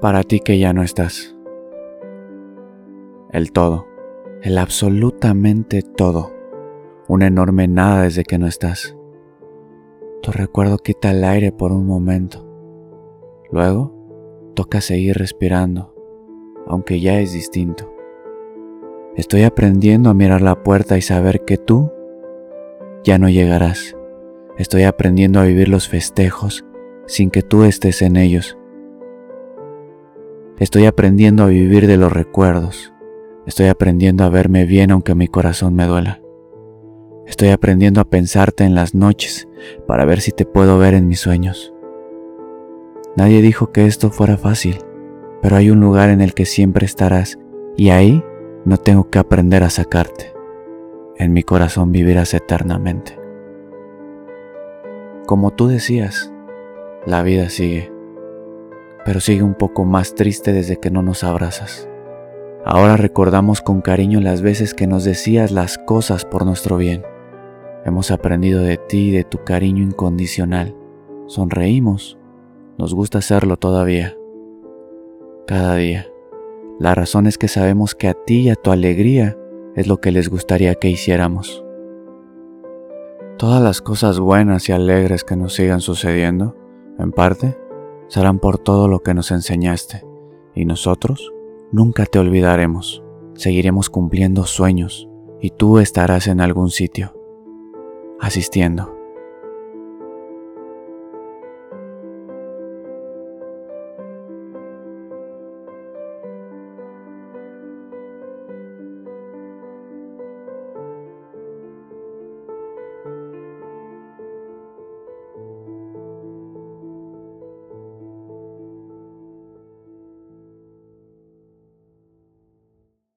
para ti que ya no estás. El todo, el absolutamente todo, una enorme nada desde que no estás. Tu recuerdo quita el aire por un momento. Luego, toca seguir respirando, aunque ya es distinto. Estoy aprendiendo a mirar la puerta y saber que tú ya no llegarás. Estoy aprendiendo a vivir los festejos sin que tú estés en ellos. Estoy aprendiendo a vivir de los recuerdos. Estoy aprendiendo a verme bien aunque mi corazón me duela. Estoy aprendiendo a pensarte en las noches para ver si te puedo ver en mis sueños. Nadie dijo que esto fuera fácil, pero hay un lugar en el que siempre estarás y ahí no tengo que aprender a sacarte. En mi corazón vivirás eternamente. Como tú decías, la vida sigue, pero sigue un poco más triste desde que no nos abrazas. Ahora recordamos con cariño las veces que nos decías las cosas por nuestro bien. Hemos aprendido de ti y de tu cariño incondicional. Sonreímos. Nos gusta hacerlo todavía. Cada día. La razón es que sabemos que a ti y a tu alegría es lo que les gustaría que hiciéramos. Todas las cosas buenas y alegres que nos sigan sucediendo, en parte, serán por todo lo que nos enseñaste, y nosotros nunca te olvidaremos. Seguiremos cumpliendo sueños, y tú estarás en algún sitio, asistiendo.